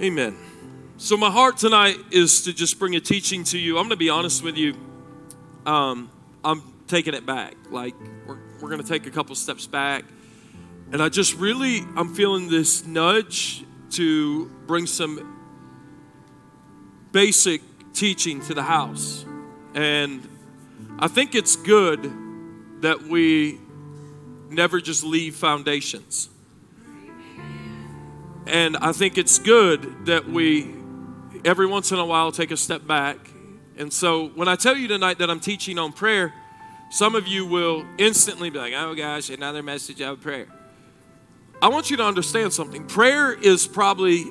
Amen. So, my heart tonight is to just bring a teaching to you. I'm going to be honest with you. Um, I'm taking it back. Like, we're, we're going to take a couple steps back. And I just really, I'm feeling this nudge to bring some basic teaching to the house. And I think it's good that we never just leave foundations. And I think it's good that we, every once in a while, take a step back. And so when I tell you tonight that I'm teaching on prayer, some of you will instantly be like, oh gosh, another message of prayer. I want you to understand something. Prayer is probably,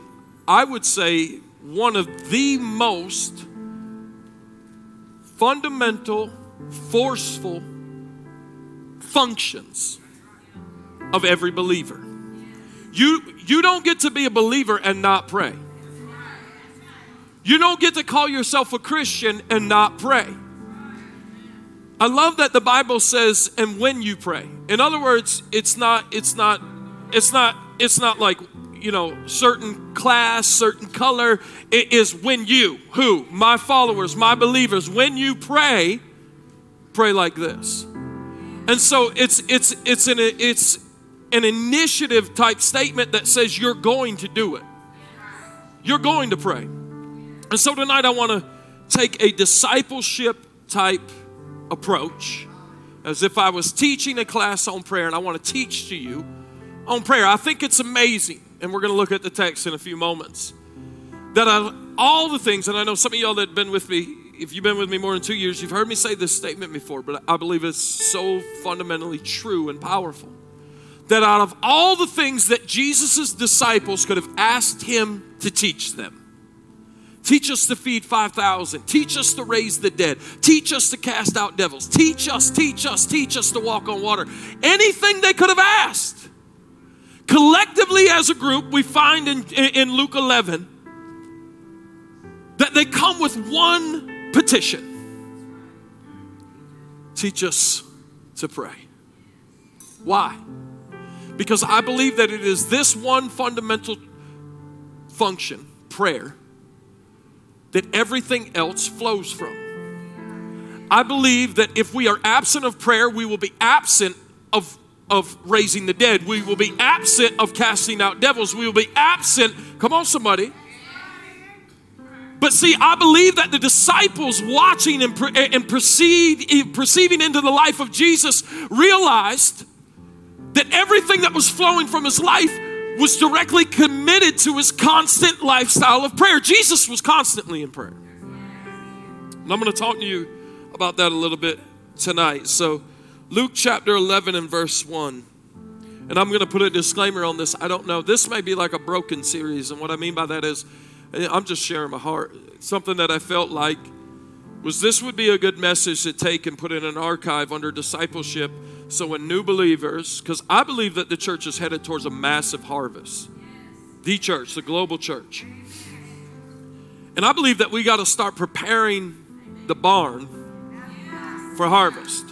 I would say, one of the most fundamental, forceful functions of every believer. You, you don't get to be a believer and not pray. You don't get to call yourself a Christian and not pray. I love that the Bible says, and when you pray. In other words, it's not, it's not, it's not, it's not like, you know, certain class, certain color. It is when you, who? My followers, my believers, when you pray, pray like this. And so it's it's it's an it's an initiative type statement that says you're going to do it. You're going to pray. And so tonight I want to take a discipleship type approach as if I was teaching a class on prayer and I want to teach to you on prayer. I think it's amazing, and we're going to look at the text in a few moments, that of all the things, and I know some of y'all that have been with me, if you've been with me more than two years, you've heard me say this statement before, but I believe it's so fundamentally true and powerful. That out of all the things that Jesus' disciples could have asked him to teach them, Teach us to feed 5,000. Teach us to raise the dead. Teach us to cast out devils. Teach us, teach us, teach us to walk on water. Anything they could have asked. Collectively, as a group, we find in, in Luke 11 that they come with one petition Teach us to pray. Why? Because I believe that it is this one fundamental function, prayer, that everything else flows from. I believe that if we are absent of prayer, we will be absent of, of raising the dead. We will be absent of casting out devils. We will be absent. Come on, somebody. But see, I believe that the disciples watching and, and perceived, perceiving into the life of Jesus realized that everything that was flowing from his life was directly committed to his constant lifestyle of prayer. Jesus was constantly in prayer. And I'm going to talk to you about that a little bit tonight. So, Luke chapter 11 and verse 1. And I'm going to put a disclaimer on this. I don't know. This may be like a broken series. And what I mean by that is, eh, I'm just sharing my heart. Something that I felt like was this would be a good message to take and put in an archive under discipleship so when new believers, because I believe that the church is headed towards a massive harvest, the church, the global church. And I believe that we got to start preparing the barn for harvest.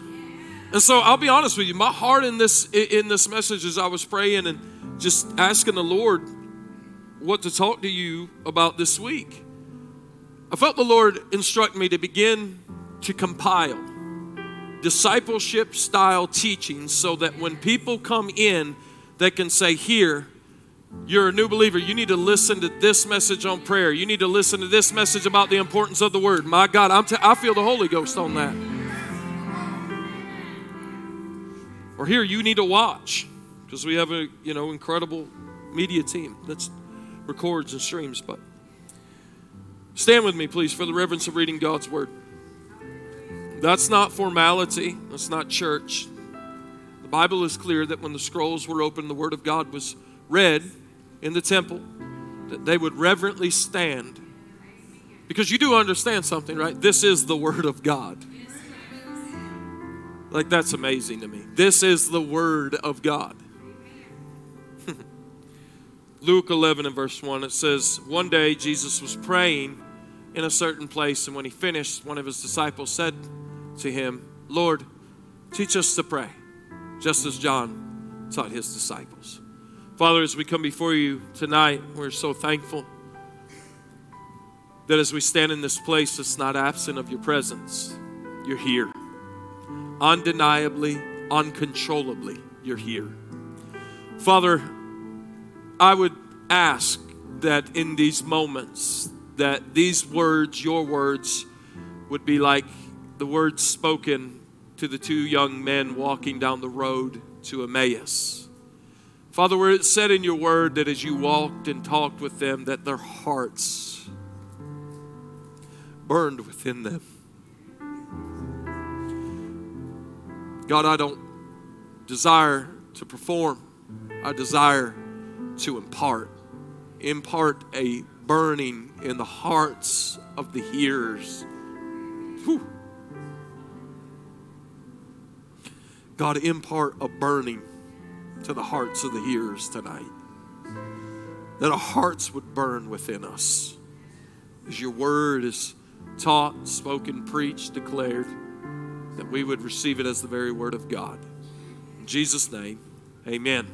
And so I'll be honest with you, my heart in this in this message as I was praying and just asking the Lord what to talk to you about this week. I felt the Lord instruct me to begin to compile discipleship style teaching so that when people come in, they can say, Here, you're a new believer. You need to listen to this message on prayer. You need to listen to this message about the importance of the word. My God, I'm t- I feel the Holy Ghost on that. Or here, you need to watch because we have a you know incredible media team that records and streams. But stand with me, please, for the reverence of reading God's word. That's not formality, that's not church. The Bible is clear that when the scrolls were opened, the Word of God was read in the temple, that they would reverently stand. Because you do understand something, right? This is the Word of God. Like, that's amazing to me. This is the Word of God. Luke 11 and verse 1, it says, One day Jesus was praying in a certain place, and when he finished, one of his disciples said, to him, Lord, teach us to pray, just as John taught his disciples. Father, as we come before you tonight, we're so thankful that as we stand in this place, it's not absent of your presence. You're here. Undeniably, uncontrollably, you're here. Father, I would ask that in these moments, that these words, your words, would be like the words spoken to the two young men walking down the road to Emmaus. Father, where it said in your word that as you walked and talked with them, that their hearts burned within them. God, I don't desire to perform, I desire to impart. Impart a burning in the hearts of the hearers. Whew. God, impart a burning to the hearts of the hearers tonight. That our hearts would burn within us as your word is taught, spoken, preached, declared, that we would receive it as the very word of God. In Jesus' name, amen.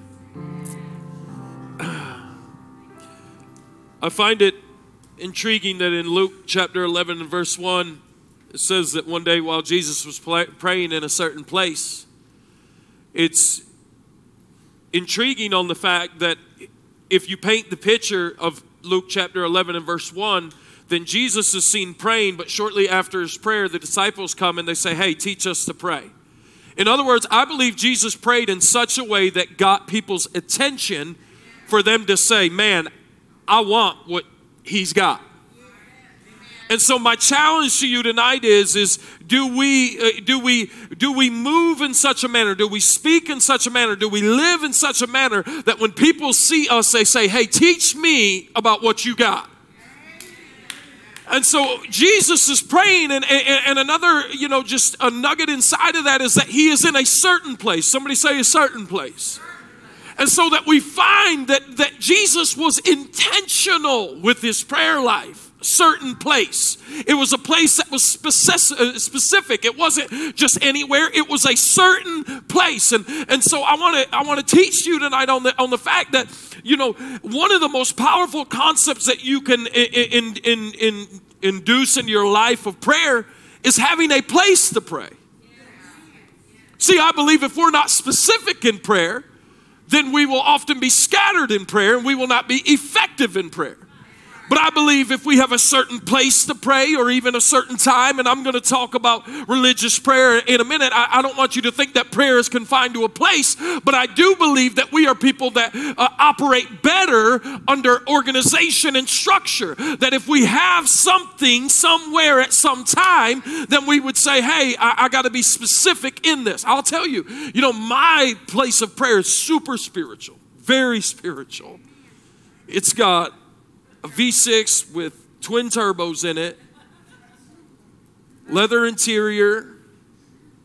I find it intriguing that in Luke chapter 11 and verse 1, it says that one day while Jesus was praying in a certain place, it's intriguing on the fact that if you paint the picture of Luke chapter 11 and verse 1, then Jesus is seen praying, but shortly after his prayer, the disciples come and they say, Hey, teach us to pray. In other words, I believe Jesus prayed in such a way that got people's attention for them to say, Man, I want what he's got. And so my challenge to you tonight is is do we uh, do we do we move in such a manner do we speak in such a manner do we live in such a manner that when people see us they say hey teach me about what you got and so Jesus is praying, and, and, and, another, you know, just a nugget inside of that is that he is in a certain place. Somebody say a certain place. And so that we find that, that Jesus was intentional with his prayer life a certain place. It was a place that was uh, specific. It wasn't just anywhere. It was a certain place. And, and so I want to I want to teach you tonight on the on the fact that you know one of the most powerful concepts that you can in, in, in, induce in your life of prayer is having a place to pray. See, I believe if we're not specific in prayer, then we will often be scattered in prayer and we will not be effective in prayer. But I believe if we have a certain place to pray or even a certain time, and I'm going to talk about religious prayer in a minute, I, I, don't want you to think that prayer is confined to a place, but I do believe that we are people that uh, operate better under organization and structure. That if we have something somewhere at some time, then we would say, hey, I, I got to be specific in this. I'll tell you, you know, my place of prayer is super spiritual, very spiritual. It's got a V6 with twin turbos in it, leather interior.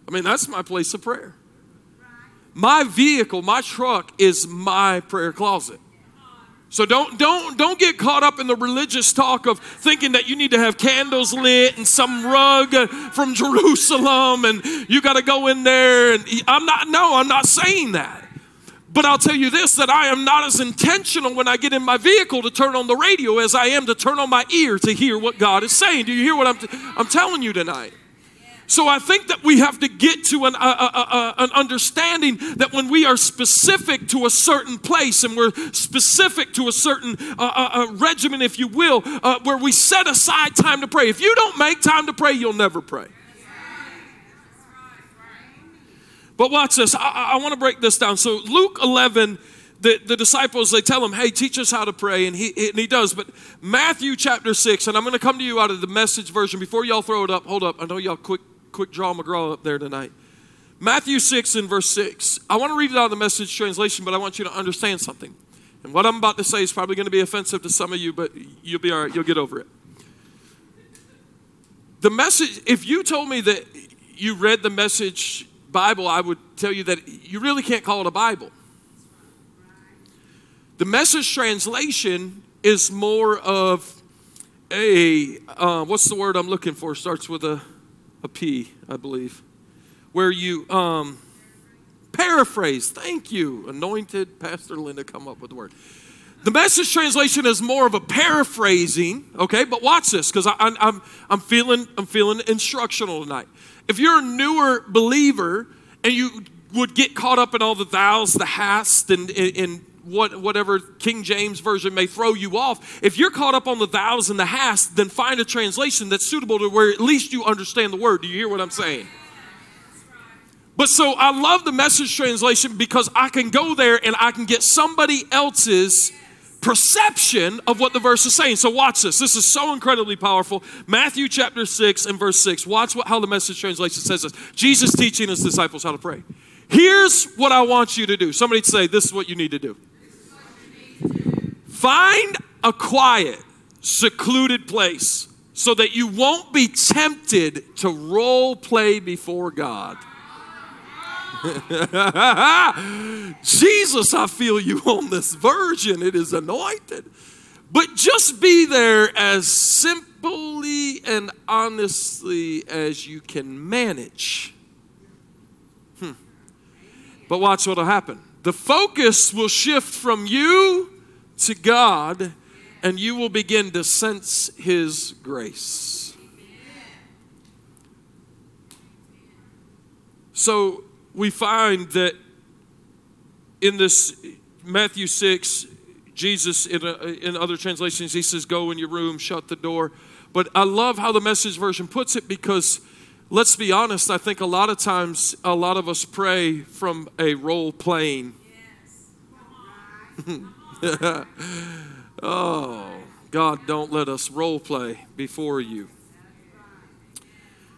I mean, that's my place of prayer. My vehicle, my truck is my prayer closet. So don't don't don't get caught up in the religious talk of thinking that you need to have candles lit and some rug from Jerusalem and you got to go in there and I'm not no, I'm not saying that. But I'll tell you this that I am not as intentional when I get in my vehicle to turn on the radio as I am to turn on my ear to hear what God is saying. Do you hear what I'm, t- I'm telling you tonight? So I think that we have to get to an, an, understanding that when we are specific to a certain place and we're specific to a certain uh, uh, uh, regimen, if you will, where we set aside time to pray. If you don't make time to pray, you'll never pray. But watch this. I, I want to break this down. So, Luke 11, the, the disciples, they tell him, hey, teach us how to pray. And he, and he does. But Matthew chapter 6, and I'm going to come to you out of the message version. Before y'all throw it up, hold up. I know y'all quick, quick draw McGraw up there tonight. Matthew 6 and verse 6. I want to read it out of the message translation, but I want you to understand something. And what I'm about to say is probably going to be offensive to some of you, but you'll be all right. You'll get over it. The message, if you told me that you read the message Bible, I would tell you that you really can't call it a Bible. The message translation is more of a, uh, what's the word I'm looking for? Starts with a, a P, I believe. Where you um, paraphrase. Thank you, anointed Pastor Linda, come up with the word. The message translation is more of a paraphrasing, okay? But watch this, because I'm, I'm, I'm, feeling, I'm feeling instructional tonight. If you're a newer believer and you would get caught up in all the thous, the hast, and, and, what, whatever King James Version may throw you off, if you're caught up on the thous and the hast, then find a translation that's suitable to where at least you understand the word. Do you hear what I'm saying? But so I love the message translation because I can go there and I can get somebody else's perception of what the verse is saying. So watch this. This is so incredibly powerful. Matthew chapter 6 and verse 6. Watch what, how the message translation says this. Jesus teaching his disciples how to pray. Here's what I want you to do. Somebody say, This is what you need to do. Find a quiet, secluded place so that you won't be tempted to role play before God. Jesus, I feel you on this version. It is anointed. But just be there as simply and honestly as you can manage. Hmm. But watch what will happen. The focus will shift from you to God, and you will begin to sense His grace. So, we find that in this Matthew 6, Jesus, in, a, in other translations, he says, Go in your room, shut the door. But I love how the message version puts it because let's be honest, I think a lot of times, a lot of us pray from a role playing. Yes. oh, God, don't let us role play before you.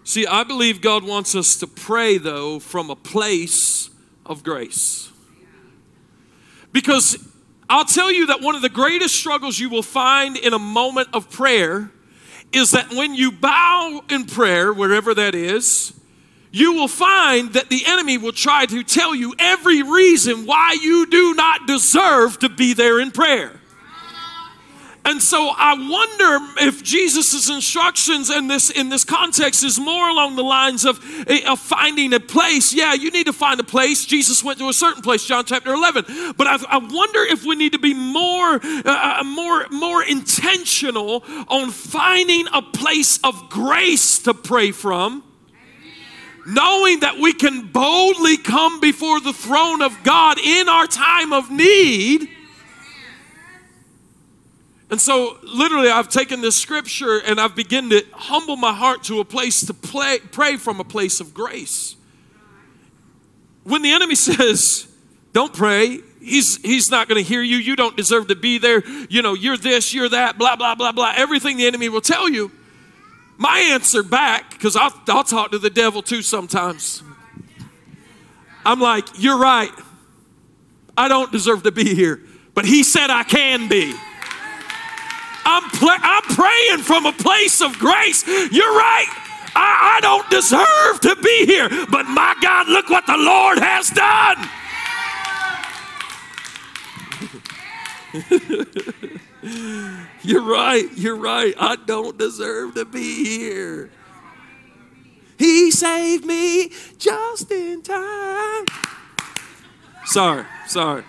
See, I believe God wants us to pray, though, from a place of grace. Because I'll tell you that one of the greatest struggles you will find in a moment of prayer is that when you bow in prayer, wherever that is, you will find that the enemy will try to tell you every reason why you do not deserve to be there in prayer. And so I wonder if Jesus' instructions in this in this context is more along the lines of, eh, of finding a place. Yeah, you need to find a place. Jesus went to a certain place, John chapter 11. But I, I wonder if we need to be more uh, uh more more intentional on finding a place of grace to pray from knowing that we can boldly come before the throne of God in our time of need and so, literally, I've taken this scripture and I've begun to humble my heart to a place to play, pray from a place of grace. When the enemy says, Don't pray, he's, he's not going to hear you. You don't deserve to be there. You know, you're this, you're that, blah, blah, blah, blah. Everything the enemy will tell you. My answer back, because I'll, I'll talk to the devil too sometimes. I'm like, You're right. I don't deserve to be here, but he said I can be. I'm, pl- I'm praying from a place of grace. You're right. I, I don't deserve to be here, but my God, look what the Lord has done. you're right. You're right. I don't deserve to be here. He saved me just in time. Sorry, sorry.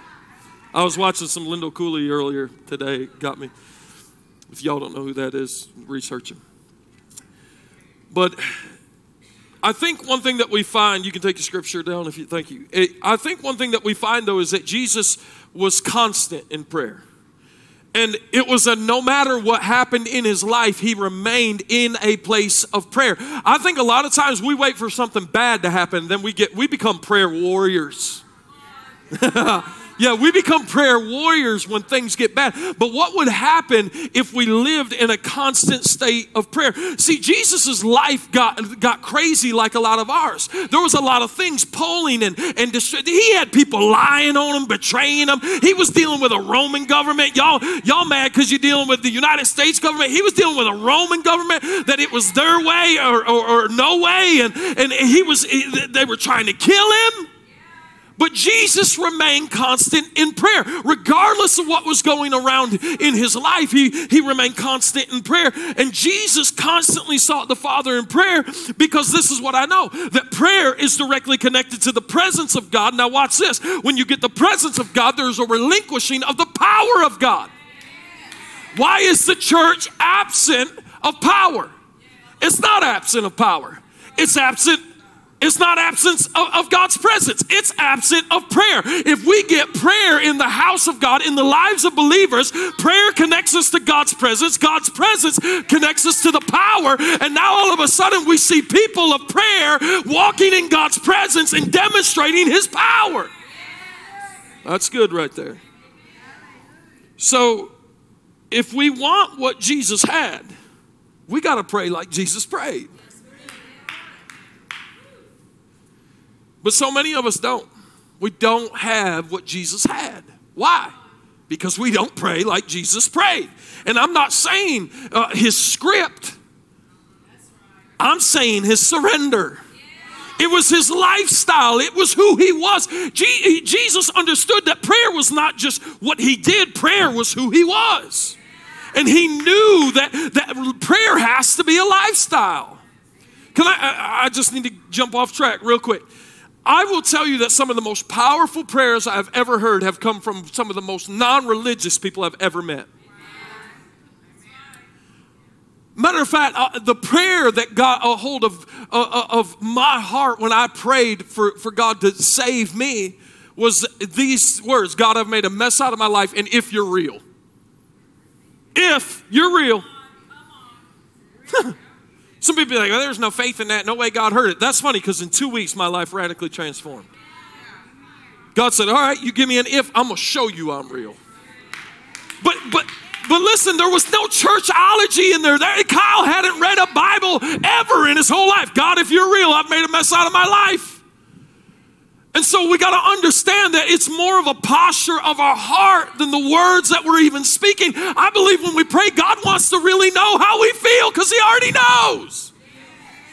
I was watching some Lindell Cooley earlier today. Got me. If y'all don't know who that is, research him. But I think one thing that we find, you can take the scripture down if you thank you. I think one thing that we find though is that Jesus was constant in prayer. And it was a no matter what happened in his life, he remained in a place of prayer. I think a lot of times we wait for something bad to happen, then we get we become prayer warriors. Yeah, we become prayer warriors when things get bad. But what would happen if we lived in a constant state of prayer? See, Jesus' life got, got crazy like a lot of ours. There was a lot of things pulling and, and he had people lying on him, betraying him. He was dealing with a Roman government. Y'all, y'all mad because you're dealing with the United States government. He was dealing with a Roman government that it was their way or, or, or no way. And, and he was, they were trying to kill him. But Jesus remained constant in prayer. Regardless of what was going around in his life, he, he remained constant in prayer. And Jesus constantly sought the Father in prayer because this is what I know that prayer is directly connected to the presence of God. Now, watch this. When you get the presence of God, there's a relinquishing of the power of God. Why is the church absent of power? It's not absent of power, it's absent it's not absence of, of, God's presence. It's absent of prayer. If we get prayer in the house of God, in the lives of believers, prayer connects us to God's presence. God's presence connects us to the power. And now all of a sudden we see people of prayer walking in God's presence and demonstrating his power. That's good right there. So if we want what Jesus had, we got to pray like Jesus prayed. But so many of us don't. We don't have what Jesus had. Why? Because we don't pray like Jesus prayed. And I'm not saying uh, his script, I'm saying his surrender. It was his lifestyle. It was who he was. Jesus understood that prayer was not just what he did, prayer was who he was. And he knew that, that prayer has to be a lifestyle. Can I, I just need to jump off track real quick. I will tell you that some of the most powerful prayers I've ever heard have come from some of the most non religious people I've ever met. Matter of fact, uh, the prayer that got a hold of, uh, uh, of my heart when I prayed for, for God to save me was these words God, I've made a mess out of my life, and if you're real, if you're real. Some people be like, well, there's no faith in that. No way God heard it. That's funny because in two weeks, my life radically transformed. God said, All right, you give me an if, I'm going to show you I'm real. But, but, but listen, there was no churchology in there. there. Kyle hadn't read a Bible ever in his whole life. God, if you're real, I've made a mess out of my life. And so we got to understand that it's more of a posture of our heart than the words that we're even speaking. I believe when we pray, God wants to really know how we feel because He already knows.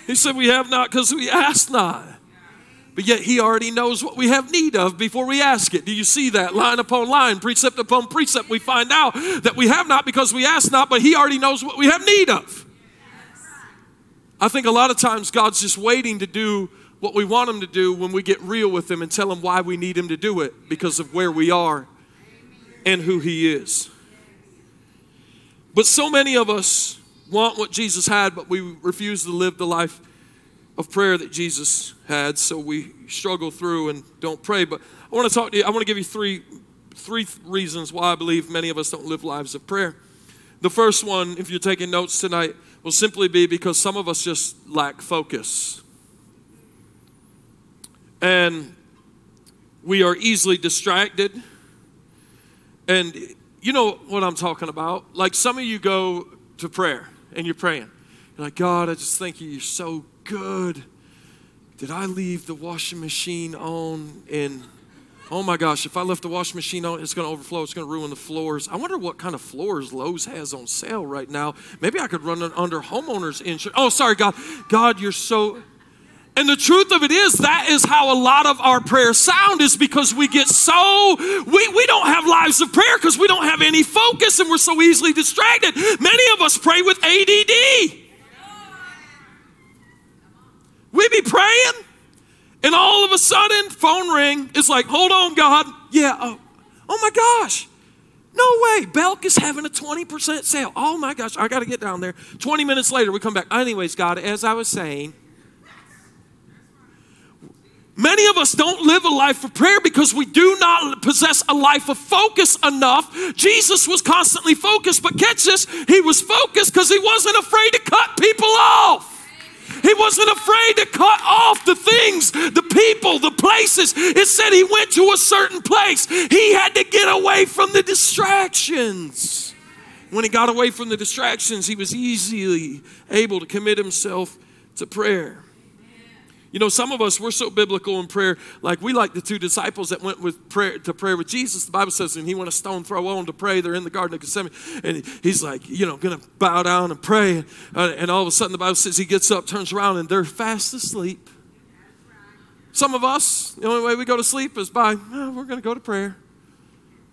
He said, We have not because we ask not. But yet He already knows what we have need of before we ask it. Do you see that? Line upon line, precept upon precept, we find out that we have not because we ask not, but He already knows what we have need of. I think a lot of times God's just waiting to do what we want Him to do when we get real with Him and tell Him why we need Him to do it because of where we are and who He is. But so many of us want what Jesus had, but we refuse to live the life of prayer that Jesus had, so we struggle through and don't pray. But I want to talk to you, I want to give you three, three reasons why I believe many of us don't live lives of prayer. The first one, if you're taking notes tonight, will simply be because some of us just lack focus. And we are easily distracted. And you know what I'm talking about. Like some of you go to prayer and you're praying. You're like, God, I just thank you. You're so good. Did I leave the washing machine on? And oh my gosh, if I left the washing machine on, it's going to overflow. It's going to ruin the floors. I wonder what kind of floors Lowe's has on sale right now. Maybe I could run under homeowners insurance. Oh, sorry, God. God, you're so and the truth of it is, that is how a lot of our prayers sound, is because we get so, we, we don't have lives of prayer because we don't have any focus and we're so easily distracted. Many of us pray with ADD. We be praying, and all of a sudden, phone ring. It's like, hold on, God. Yeah, oh, oh my gosh. No way. Belk is having a 20% sale. Oh my gosh, I got to get down there. 20 minutes later, we come back. Anyways, God, as I was saying, Many of us don't live a life of prayer because we do not possess a life of focus enough. Jesus was constantly focused, but catch this, he was focused because he wasn't afraid to cut people off. He wasn't afraid to cut off the things, the people, the places. It said he went to a certain place. He had to get away from the distractions. When he got away from the distractions, he was easily able to commit himself to prayer. You know, some of us, we're so biblical in prayer, like we like the two disciples that went with prayer to prayer with Jesus. The Bible says, and he went a stone throw on to pray. They're in the Garden of Gethsemane. And he's like, you know, gonna bow down and pray. Uh, and all of a sudden, the Bible says he gets up, turns around, and they're fast asleep. Some of us, the only way we go to sleep is by, oh, we're going to go to prayer.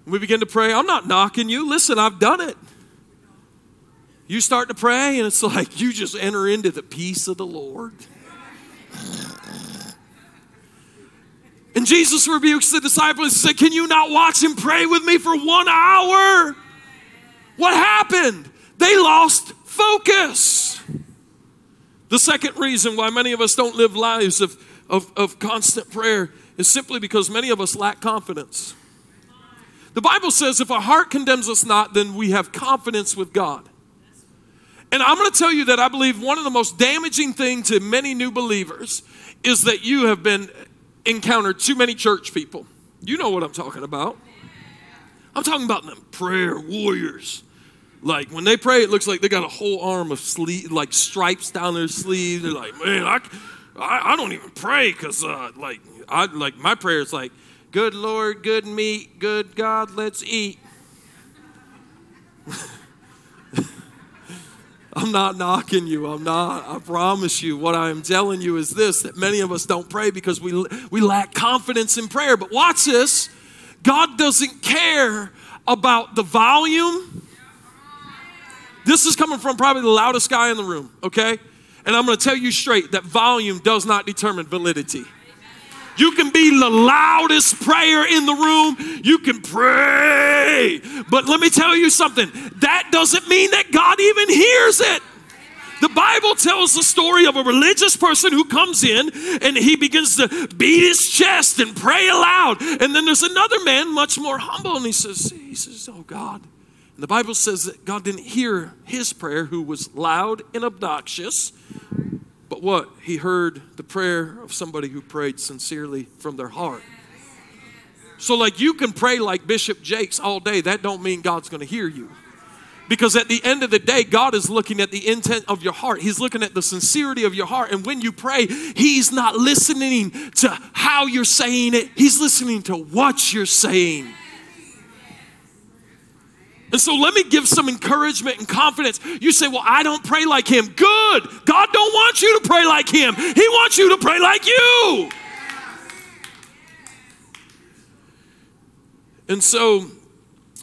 We begin to pray. I'm not knocking you. Listen, I've done it. You start to pray, and it's like you just enter into the peace of the Lord. And Jesus rebukes the disciples and said, Can you not watch him pray with me for one hour? What happened? They lost focus. The second reason why many of us don't live lives of, of, of constant prayer is simply because many of us lack confidence. The Bible says if our heart condemns us not, then we have confidence with God. And I'm going to tell you that I believe one of the most damaging things to many new believers is that you have been encountered too many church people. You know what I'm talking about. I'm talking about them prayer warriors. Like when they pray, it looks like they got a whole arm of sleeve, like stripes down their sleeve. They're like, man, I, I, I don't even pray because, uh, like, I like my prayer is like, good Lord, good meat, good God, let's eat. I'm not knocking you. I'm not. I promise you. What I am telling you is this that many of us don't pray because we, we lack confidence in prayer. But watch this God doesn't care about the volume. This is coming from probably the loudest guy in the room, okay? And I'm going to tell you straight that volume does not determine validity. You can be the loudest prayer in the room. You can pray. But let me tell you something that doesn't mean that God even hears it. The Bible tells the story of a religious person who comes in and he begins to beat his chest and pray aloud. And then there's another man, much more humble, and he says, he says, Oh God. And the Bible says that God didn't hear his prayer, who was loud and obnoxious, what? He heard the prayer of somebody who prayed sincerely from their heart. So, like, you can pray like Bishop Jakes all day. That don't mean God's going to hear you. Because at the end of the day, God is looking at the intent of your heart. He's looking at the sincerity of your heart. And when you pray, He's not listening to how you're saying it, He's listening to what you're saying. And so let me give some encouragement and confidence. You say, "Well, I don't pray like him." Good. God don't want you to pray like him. He wants you to pray like you. And so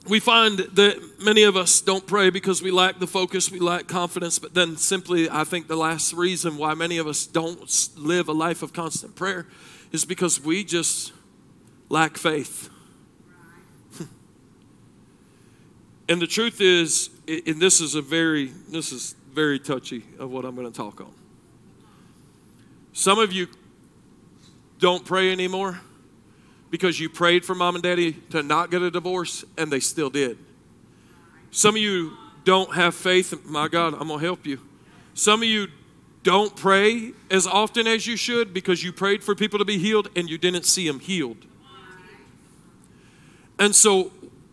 we find that many of us don't pray because we lack the focus, we lack confidence, but then simply I think the last reason why many of us don't live a life of constant prayer is because we just lack faith. And the truth is, and this is a very, this is very touchy of what I'm going to talk on. Some of you don't pray anymore because you prayed for mom and daddy to not get a divorce and they still did. Some of you don't have faith. My God, I'm going to help you. Some of you don't pray as often as you should because you prayed for people to be healed and you didn't see them healed. And so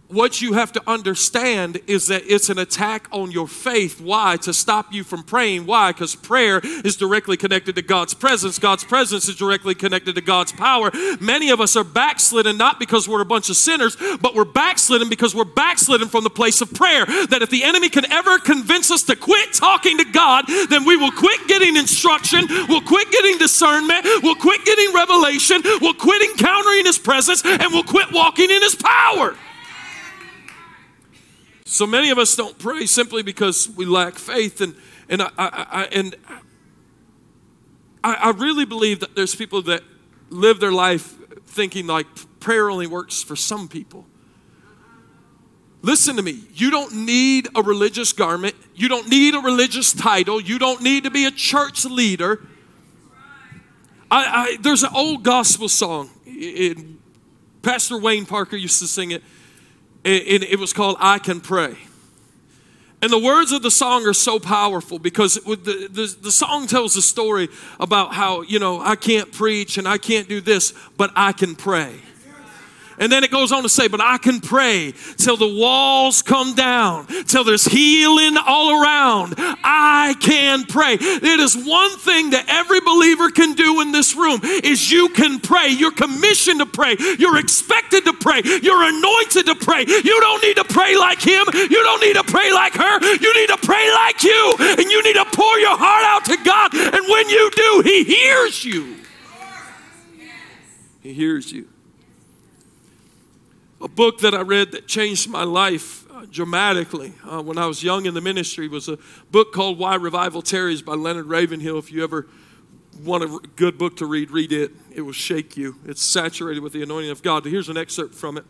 what you have to understand is that it's an attack on your faith. Why? To stop you from praying. Why? Because prayer is directly connected to God's presence. God's presence is directly connected to God's power. Many of us are backslidden not because we're a bunch of sinners, but we're backslidden because we're backslidden from the place of prayer. That if the enemy can ever convince us to quit talking to God, then we will quit getting instruction, we'll quit getting discernment, we'll quit getting revelation, we'll quit encountering His presence, and we'll quit walking in His power. So many of us don't pray simply because we lack faith, and and I, I, I and I, I really believe that there's people that live their life thinking like prayer only works for some people. Listen to me. You don't need a religious garment. You don't need a religious title. You don't need to be a church leader. I, I, there's an old gospel song. It, Pastor Wayne Parker used to sing it and it was called I Can Pray. And the words of the song are so powerful because the, the, the, song tells a story about how, you know, I can't preach and I can't do this, but I can pray. And then it goes on to say, but I can pray till the walls come down, till there's healing all around. I can pray. It is one thing that every believer can do in this room is you can pray. You're commissioned to pray. You're expected to pray. You're anointed to pray. You don't need to pray like him. You don't need to pray like her. You need to pray like you. And you need to pour your heart out to God. And when you do, he hears you. He hears you. A book that I read that changed my life uh, dramatically uh, when I was young in the ministry was a book called Why Revival Tarries by Leonard Ravenhill. If you ever want a good book to read, read it. It will shake you. It's saturated with the anointing of God. Here's an excerpt from it.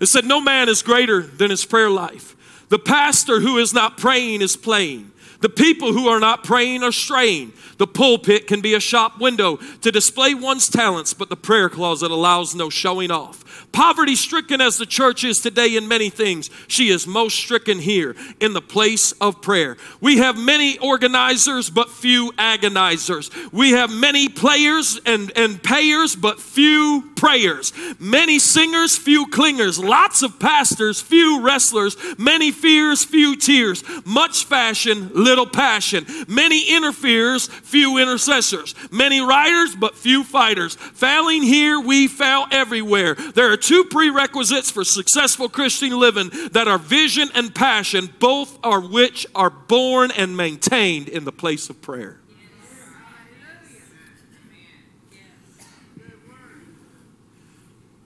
It said, No man is greater than his prayer life. The pastor who is not praying is playing. The people who are not praying are straying. The pulpit can be a shop window to display one's talents, but the prayer closet allows no showing off. Poverty stricken as the church is today in many things, she is most stricken here in the place of prayer. We have many organizers, but few agonizers. We have many players and, and payers, but few prayers. Many singers, few clingers. Lots of pastors, few wrestlers. Many fears, few tears. Much fashion, little passion. Many interferers, few intercessors. Many writers, but few fighters. Failing here, we fail everywhere. There are two prerequisites for successful Christian living that are vision and passion, both are which are born and maintained in the place of prayer.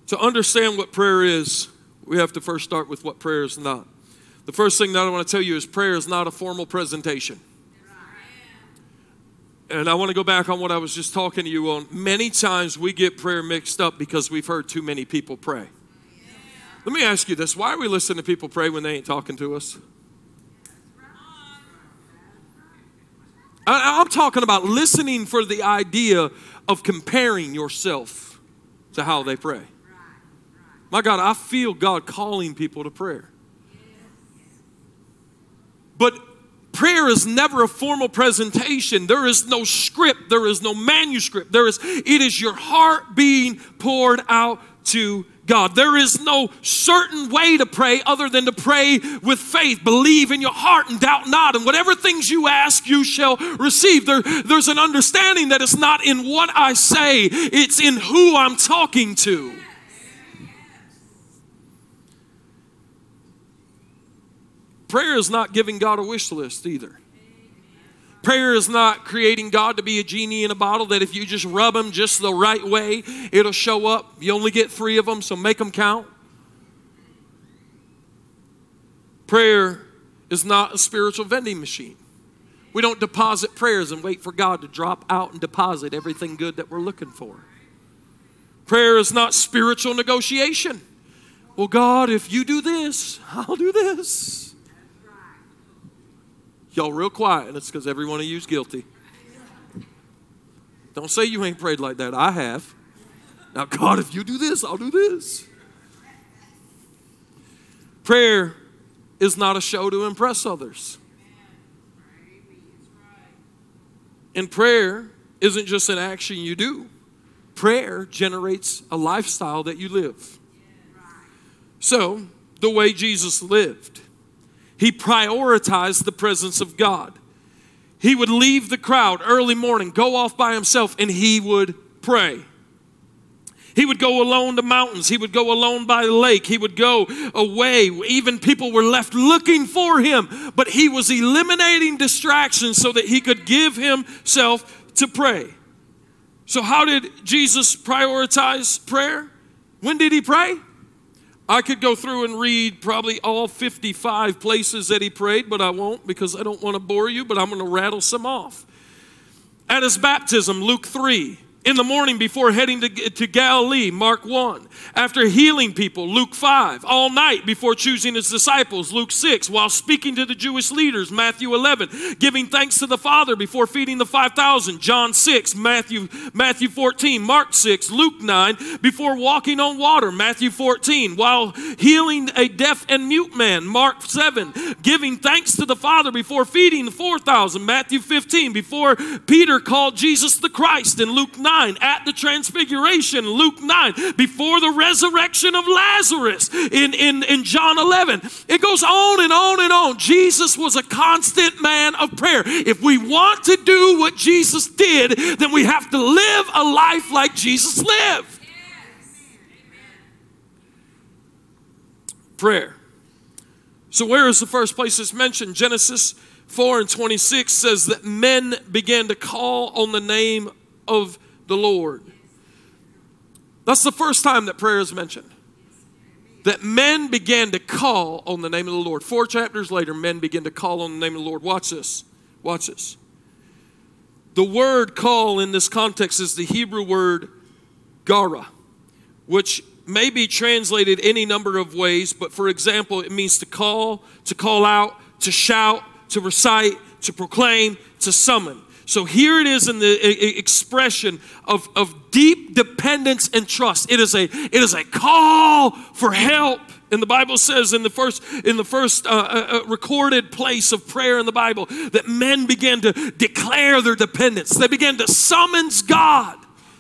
To understand what prayer is, we have to first start with what prayer is not. The first thing that I want to tell you is prayer is not a formal presentation. And I want to go back on what I was just talking to you on. Many times we get prayer mixed up because we've heard too many people pray. Let me ask you this why are we listening to people pray when they ain't talking to us? I, am talking about listening for the idea of comparing yourself to how they pray. My God, I feel God calling people to prayer. But prayer is never a formal presentation. There is no script, there is no manuscript. There is it is your heart being poured out to God. There is no certain way to pray other than to pray with faith. Believe in your heart and doubt not. And whatever things you ask, you shall receive. There, there's an understanding that it's not in what I say, it's in who I'm talking to. Prayer is not giving God a wish list either. Prayer is not creating God to be a genie in a bottle that if you just rub him just the right way, it'll show up. You only get three of them, so make them count. Prayer is not a spiritual vending machine. We don't deposit prayers and wait for God to drop out and deposit everything good that we're looking for. Prayer is not spiritual negotiation. Well, God, if you do this, I'll do this. Y'all real quiet, and it's because every one of you is guilty. Don't say you ain't prayed like that. I have. Now, God, if you do this, I'll do this. Prayer is not a show to impress others. And prayer isn't just an action you do, prayer generates a lifestyle that you live. So, the way Jesus lived, he prioritized the presence of God. He would leave the crowd early morning, go off by himself, and he would pray. He would go alone to mountains. He would go alone by the lake. He would go away. Even people were left looking for him, but he was eliminating distractions so that he could give himself to pray. So, how did Jesus prioritize prayer? When did he pray? I could go through and read probably all 55 places that he prayed, but I won't because I don't want to bore you, but I'm going to rattle some off. At his baptism, Luke 3, in the morning before heading to, to Galilee, Mark 1. After healing people, Luke 5. All night before choosing his disciples, Luke 6. While speaking to the Jewish leaders, Matthew 11. Giving thanks to the Father before feeding the 5,000, John 6. Matthew, Matthew 14. Mark 6. Luke 9. Before walking on water, Matthew 14. While healing a deaf and mute man, Mark 7. Giving thanks to the Father before feeding the 4,000, Matthew 15. Before Peter called Jesus the Christ in Luke 9. 9, at the transfiguration, Luke 9, before the resurrection of Lazarus in, in, in John 11. It goes on and on and on. Jesus was a constant man of prayer. If we want to do what Jesus did, then we have to live a life like Jesus lived. Prayer. So, where is the first place it's mentioned? Genesis 4 and 26 says that men began to call on the name of the Lord. That's the first time that prayer is mentioned. That men began to call on the name of the Lord. Four chapters later, men begin to call on the name of the Lord. Watch this. Watch this. The word call in this context is the Hebrew word qara, which may be translated any number of ways, but for example, it means to call, to call out, to shout, to recite, to proclaim, to summon. So here it is in the expression of, of deep dependence and trust. It is a it is a call for help. And the Bible says in the first in the first uh, uh, uh, recorded place of prayer in the Bible that men began to declare their dependence. They began to summons God.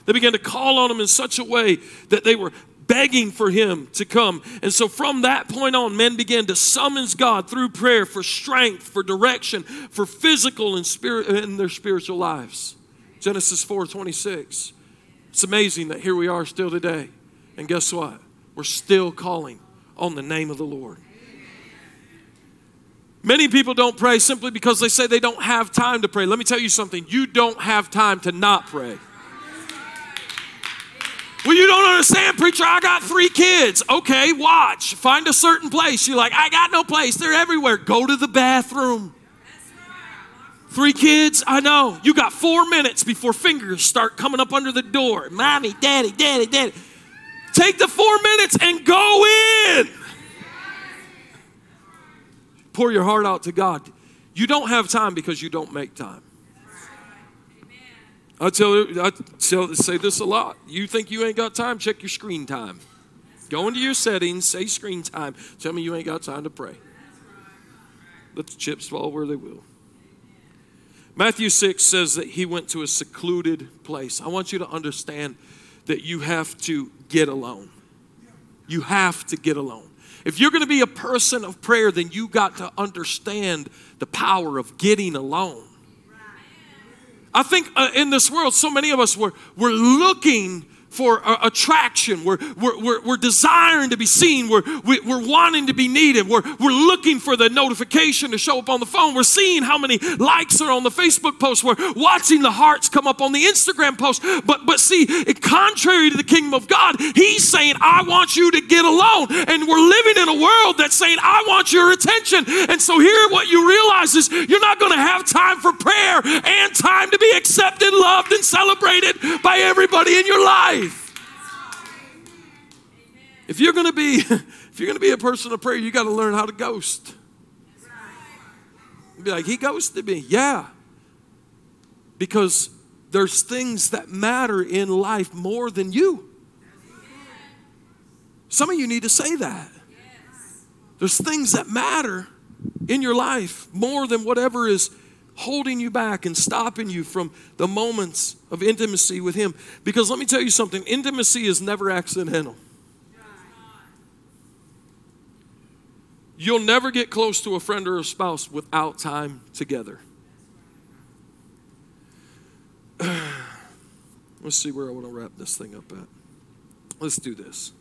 They began to call on Him in such a way that they were begging for him to come. And so from that point on, men began to summons God through prayer for strength, for direction, for physical and spirit in their spiritual lives. Genesis 4:26. It's amazing that here we are still today. And guess what? We're still calling on the name of the Lord. Many people don't pray simply because they say they don't have time to pray. Let me tell you something. You don't have time to not pray. Well, you don't understand, preacher. I got three kids. Okay, watch. Find a certain place. You're like, I got no place. They're everywhere. Go to the bathroom. Three kids, I know. You got four minutes before fingers start coming up under the door. Mommy, daddy, daddy, daddy. Take the four minutes and go in. Pour your heart out to God. You don't have time because you don't make time. I tell, I tell, say this a lot. You think you ain't got time? Check your screen time. Go into your settings, say screen time. Tell me you ain't got time to pray. Let the chips fall where they will. Matthew 6 says that he went to a secluded place. I want you to understand that you have to get alone. You have to get alone. If you're going to be a person of prayer, then you got to understand the power of getting alone. I think uh, in this world, so many of us were, were looking for attraction. We're, we're, we're, we're, desiring to be seen. We're, we, are we are wanting to be needed. We're, we're looking for the notification to show up on the phone. We're seeing how many likes are on the Facebook post. We're watching the hearts come up on the Instagram post. But, but see, contrary to the kingdom of God, He's saying, I want you to get alone. And we're living in a world that's saying, I want your attention. And so here, what you realize is you're not going to have time for prayer and time to be accepted, loved, and celebrated by everybody in your life. If you're going to be if you're going to be a person of prayer, you got to learn how to ghost. Be like, he ghosted me. Yeah. Because there's things that matter in life more than you. Some of you need to say that. There's things that matter in your life more than whatever is holding you back and stopping you from the moments of intimacy with Him. Because let me tell you something intimacy is never accidental. You'll never get close to a friend or a spouse without time together. Let's see where I want to wrap this thing up at. Let's do this.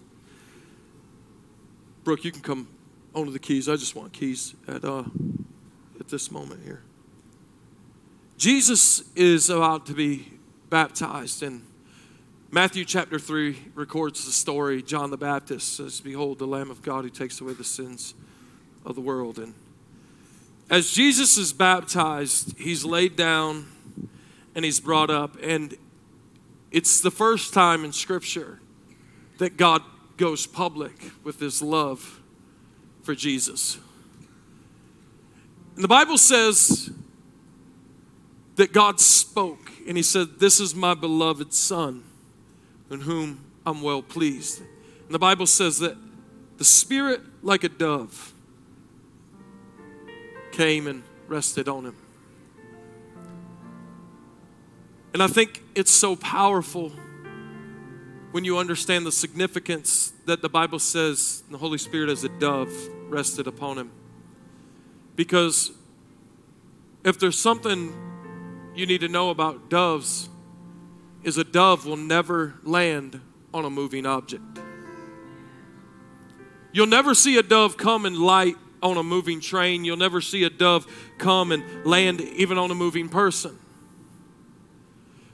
Brooke, you can come onto the keys. I just want keys at uh, at this moment here. Jesus is about to be baptized, and Matthew chapter 3 records the story. John the Baptist says, Behold, the Lamb of God who takes away the sins of the world. And as Jesus is baptized, he's laid down and he's brought up. And it's the first time in Scripture that God goes public with his love for Jesus. And the Bible says that God spoke and he said, This is my beloved Son in whom I'm well pleased. And the Bible says that the Spirit, like a dove, came and rested on him. And I think it's so powerful when you understand the significance that the Bible says the Holy Spirit as a dove rested upon him. Because if there's something you need to know about doves is a dove will never land on a moving object. You'll never see a dove come and light on a moving train. You'll never see a dove come and land even on a moving person.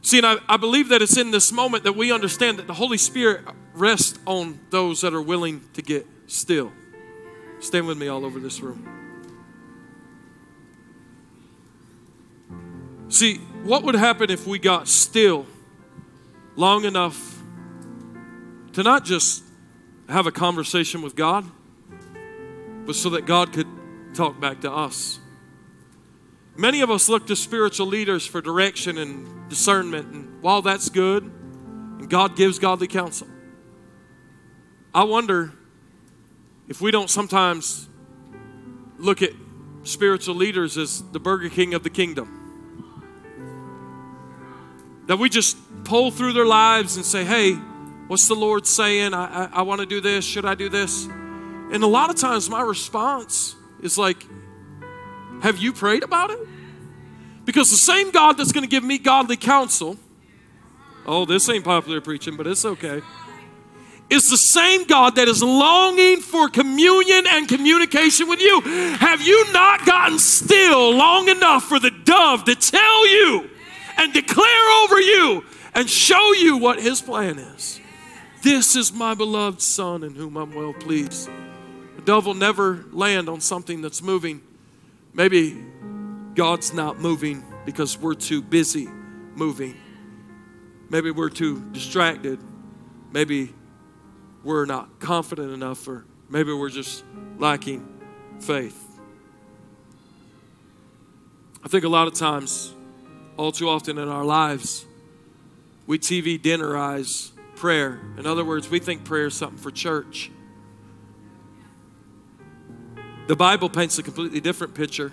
See, and I, I believe that it's in this moment that we understand that the Holy Spirit rests on those that are willing to get still. Stand with me all over this room. See, what would happen if we got still long enough to not just have a conversation with God, but so that God could talk back to us? Many of us look to spiritual leaders for direction and discernment, and while that's good, and God gives godly counsel, I wonder if we don't sometimes look at spiritual leaders as the Burger King of the kingdom. That we just pull through their lives and say, hey, what's the Lord saying? I, I, I want to do this. Should I do this? And a lot of times my response is like, have you prayed about it? Because the same God that's going to give me godly counsel, oh, this ain't popular preaching, but it's okay is the same God that is longing for communion and communication with you. Have you not gotten still long enough for the dove to tell you and declare over you and show you what his plan is? This is my beloved Son in whom I'm well pleased. Dove will never land on something that's moving. Maybe God's not moving because we're too busy moving. Maybe we're too distracted. Maybe we're not confident enough, or maybe we're just lacking faith. I think a lot of times, all too often in our lives, we TV dinnerize prayer. In other words, we think prayer is something for church. The Bible paints a completely different picture.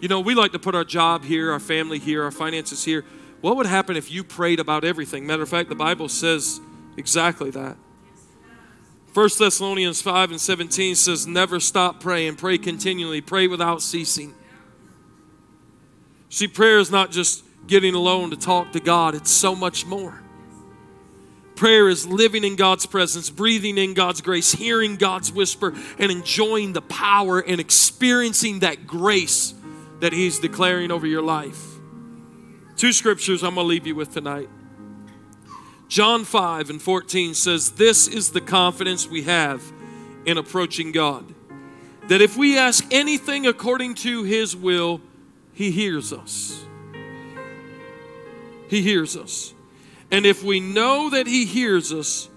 You know, we like to put our job here, our family here, our finances here. What would happen if you prayed about everything? Matter of fact, the Bible says exactly that. 1 Thessalonians 5 and 17 says, Never stop praying, pray continually, pray without ceasing. See, prayer is not just getting alone to talk to God, it's so much more. Prayer is living in God's presence, breathing in God's grace, hearing God's whisper, and enjoying the power and experiencing that grace that He's declaring over your life. Two scriptures I'm going to leave you with tonight. John 5 and 14 says, This is the confidence we have in approaching God. That if we ask anything according to His will, He hears us. He hears us. And if we know that He hears us,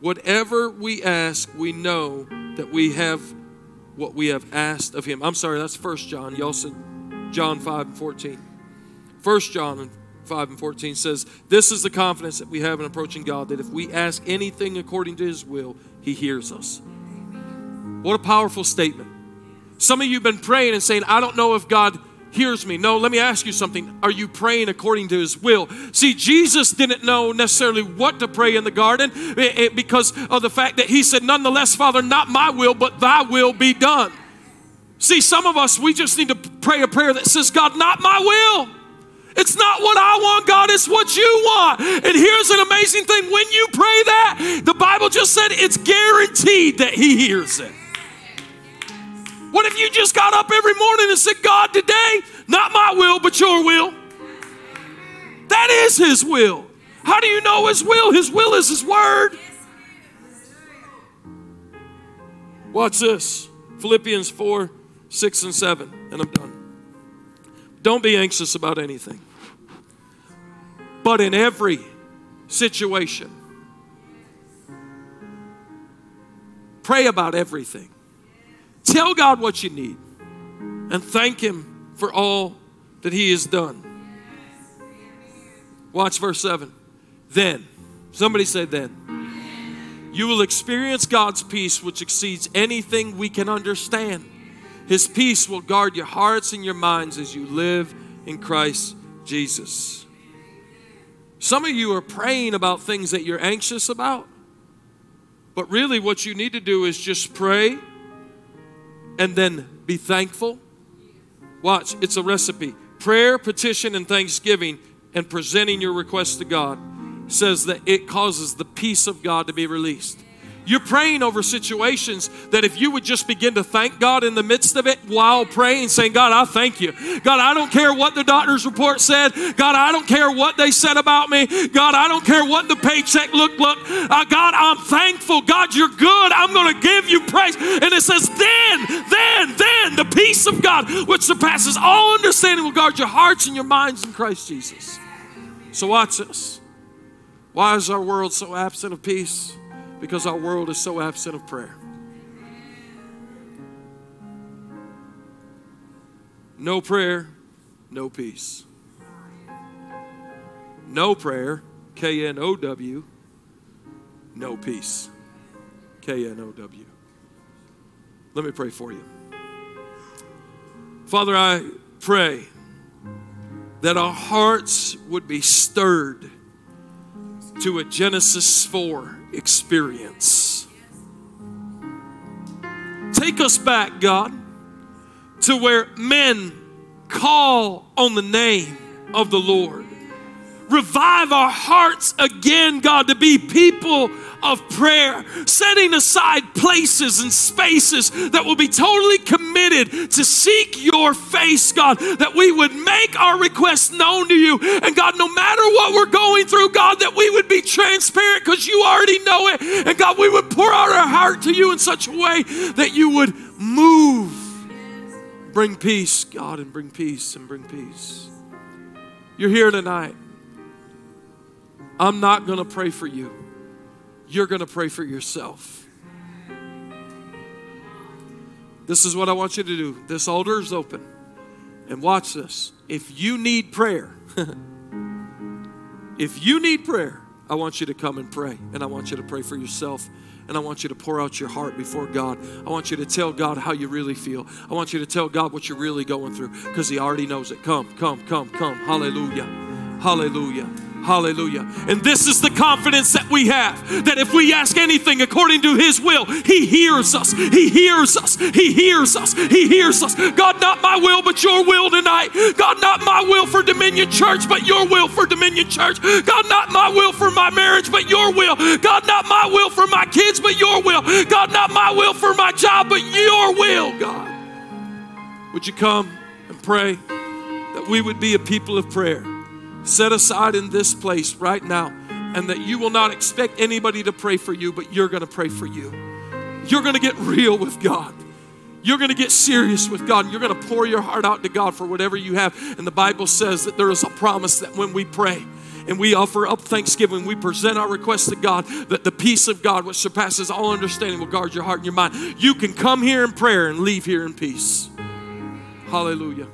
whatever we ask, we know that we have what we have asked of Him. I'm sorry, that's First John. Y'all said John 5 and 14. First John 5 and 14 says, This is the confidence that we have in approaching God, that if we ask anything according to His will, He hears us. What a powerful statement. Some of you have been praying and saying, I don't know if God hears me. No, let me ask you something. Are you praying according to His will? See, Jesus didn't know necessarily what to pray in the garden eh, eh, because of the fact that He said, Nonetheless, Father, not my will, but thy will be done. See, some of us, we just need to pray a prayer that says, God, not my will it's not what I want, God, it's what you want. And here's an amazing thing when you pray that, the Bible just said it's guaranteed that He hears it. What if you just got up every morning and said, God, today, not my will, but your will? That is His will. How do you know His will? His will is His word. Watch this Philippians 4 6 and 7, and I'm done. Don't be anxious about anything. But in every situation, pray about everything. Tell God what you need and thank Him for all that He has done. Watch verse 7. Then, somebody say, then. You will experience God's peace, which exceeds anything we can understand. His peace will guard your hearts and your minds as you live in Christ Jesus. Some of you are praying about things that you're anxious about, but really what you need to do is just pray and then be thankful. Watch, it's a recipe. Prayer, petition, and thanksgiving, and presenting your request to God says that it causes the peace of God to be released. You're praying over situations that if you would just begin to thank God in the midst of it while praying, saying, God, I thank you. God, I don't care what the doctor's report said. God, I don't care what they said about me. God, I don't care what the paycheck looked like. Uh, God, I'm thankful. God, you're good. I'm going to give you praise. And it says, then, then, then the peace of God, which surpasses all understanding, will guard your hearts and your minds in Christ Jesus. So watch this. Why is our world so absent of peace? Because our world is so absent of prayer. No prayer, no peace. No prayer, K N O W, no peace. K N O W. Let me pray for you. Father, I pray that our hearts would be stirred to a Genesis 4 experience. Take us back, God, to where men call on the name of the Lord. Revive our hearts again, God, to be people of prayer, setting aside places and spaces that will be totally committed to seek your face, God, that we would make our requests known to you. And God, no matter what we're going through, God, that we would be transparent because you already know it. And God, we would pour out our heart to you in such a way that you would move. Bring peace, God, and bring peace and bring peace. You're here tonight. I'm not going to pray for you you're going to pray for yourself. This is what I want you to do. This altar is open. And watch this. If you need prayer, if you need prayer, I want you to come and pray. And I want you to pray for yourself. And I want you to pour out your heart before God. I want you to tell God how you really feel. I want you to tell God what you're really going through because He already knows it. Come, come, come, come. Hallelujah. Hallelujah. Hallelujah. And this is the confidence that we have that if we ask anything according to His will, He hears us. He hears us. He hears us. He hears us. God, not my will, but your will tonight. God, not my will for Dominion Church, but your will for Dominion Church. God, not my will for my marriage, but your will. God, not my will for my kids, but your will. God, not my will for my job, but your will, God. Would you come and pray that we would be a people of prayer? Set aside in this place right now, and that you will not expect anybody to pray for you, but you're going to pray for you. You're going to get real with God. You're going to get serious with God. You're going to pour your heart out to God for whatever you have. And the Bible says that there is a promise that when we pray, and we offer up thanksgiving, we present our request to God, that the peace of God, which surpasses all understanding, will guard your heart and your mind. You can come here in prayer and leave here in peace. Hallelujah.